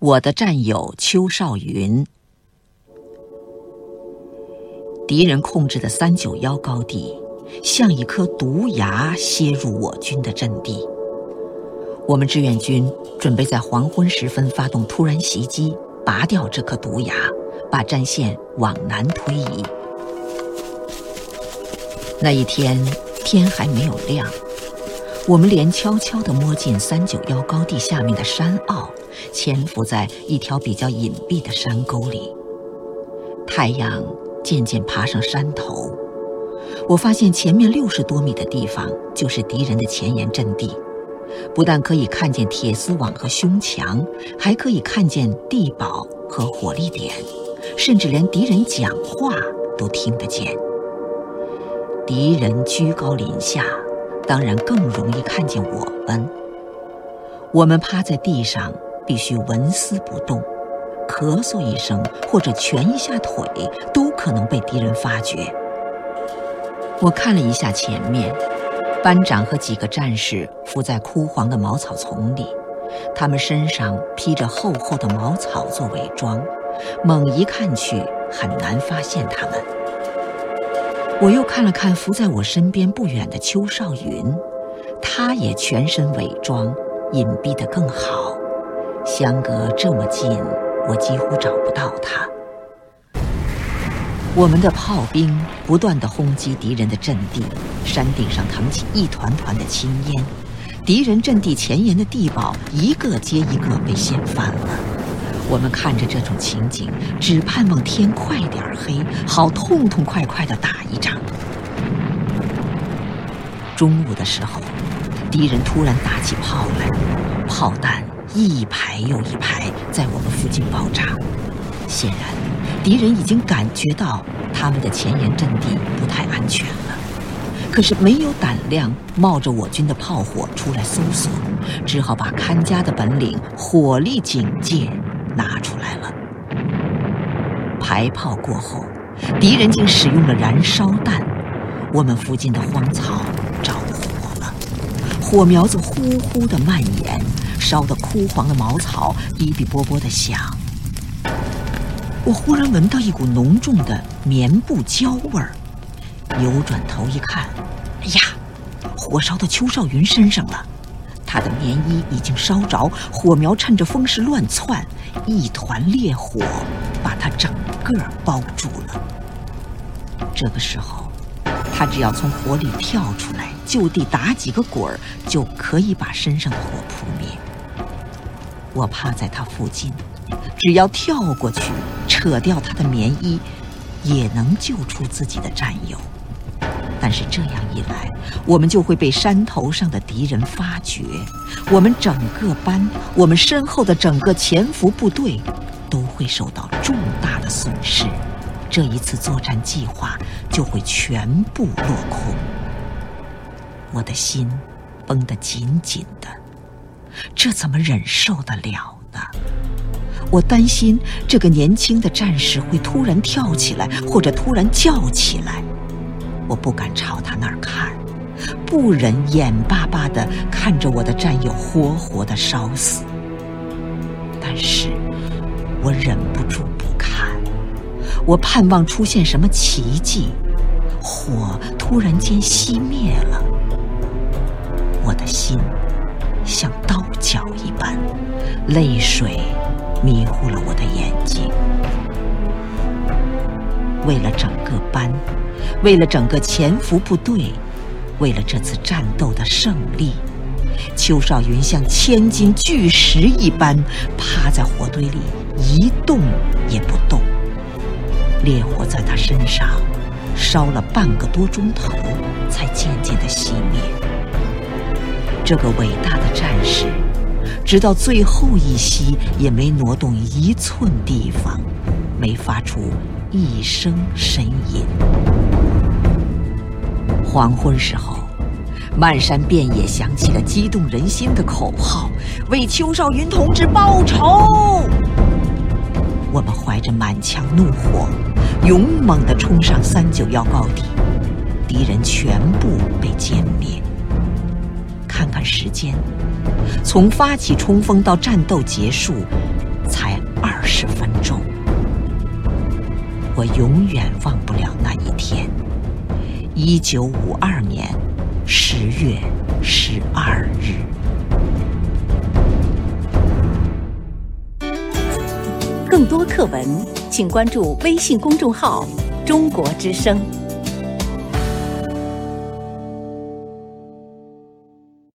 我的战友邱少云。敌人控制的三九幺高地，像一颗毒牙楔入我军的阵地。我们志愿军准备在黄昏时分发动突然袭击，拔掉这颗毒牙，把战线往南推移。那一天天还没有亮，我们连悄悄地摸进三九幺高地下面的山坳，潜伏在一条比较隐蔽的山沟里。太阳渐渐爬上山头，我发现前面六十多米的地方就是敌人的前沿阵地，不但可以看见铁丝网和胸墙，还可以看见地堡和火力点，甚至连敌人讲话都听得见。敌人居高临下，当然更容易看见我们。我们趴在地上，必须纹丝不动，咳嗽一声或者蜷一下腿，都可能被敌人发觉。我看了一下前面，班长和几个战士伏在枯黄的茅草丛里，他们身上披着厚厚的茅草做伪装，猛一看去很难发现他们。我又看了看伏在我身边不远的邱少云，他也全身伪装，隐蔽得更好。相隔这么近，我几乎找不到他。我们的炮兵不断地轰击敌人的阵地，山顶上腾起一团团的青烟，敌人阵地前沿的地堡一个接一个被掀翻了。我们看着这种情景，只盼望天快点黑，好痛痛快快地打一场。中午的时候，敌人突然打起炮来，炮弹一排又一排在我们附近爆炸。显然，敌人已经感觉到他们的前沿阵地不太安全了，可是没有胆量冒着我军的炮火出来搜索，只好把看家的本领——火力警戒。拿出来了。排炮过后，敌人竟使用了燃烧弹，我们附近的荒草着火了，火苗子呼呼地蔓延，烧得枯黄的茅草哔哔啵啵的响。我忽然闻到一股浓重的棉布焦味儿，扭转头一看，哎呀，火烧到邱少云身上了。他的棉衣已经烧着，火苗趁着风势乱窜，一团烈火把他整个包住了。这个时候，他只要从火里跳出来，就地打几个滚儿，就可以把身上的火扑灭。我趴在他附近，只要跳过去，扯掉他的棉衣，也能救出自己的战友。但是这样一来，我们就会被山头上的敌人发觉，我们整个班，我们身后的整个潜伏部队，都会受到重大的损失，这一次作战计划就会全部落空。我的心绷得紧紧的，这怎么忍受得了呢？我担心这个年轻的战士会突然跳起来，或者突然叫起来。我不敢朝他那儿看，不忍眼巴巴地看着我的战友活活地烧死。但是，我忍不住不看，我盼望出现什么奇迹，火突然间熄灭了。泪水迷糊了我的眼睛。为了整个班。为了整个潜伏部队，为了这次战斗的胜利，邱少云像千斤巨石一般趴在火堆里一动也不动。烈火在他身上烧了半个多钟头，才渐渐的熄灭。这个伟大的战士，直到最后一息也没挪动一寸地方，没发出一声呻吟。黄昏时候，漫山遍野响起了激动人心的口号：“为邱少云同志报仇！”我们怀着满腔怒火，勇猛地冲上三九幺高地，敌人全部被歼灭。看时间，从发起冲锋到战斗结束，才二。十分钟。我永远忘不了那一天，一九五二年十月十二日。更多课文，请关注微信公众号“中国之声”。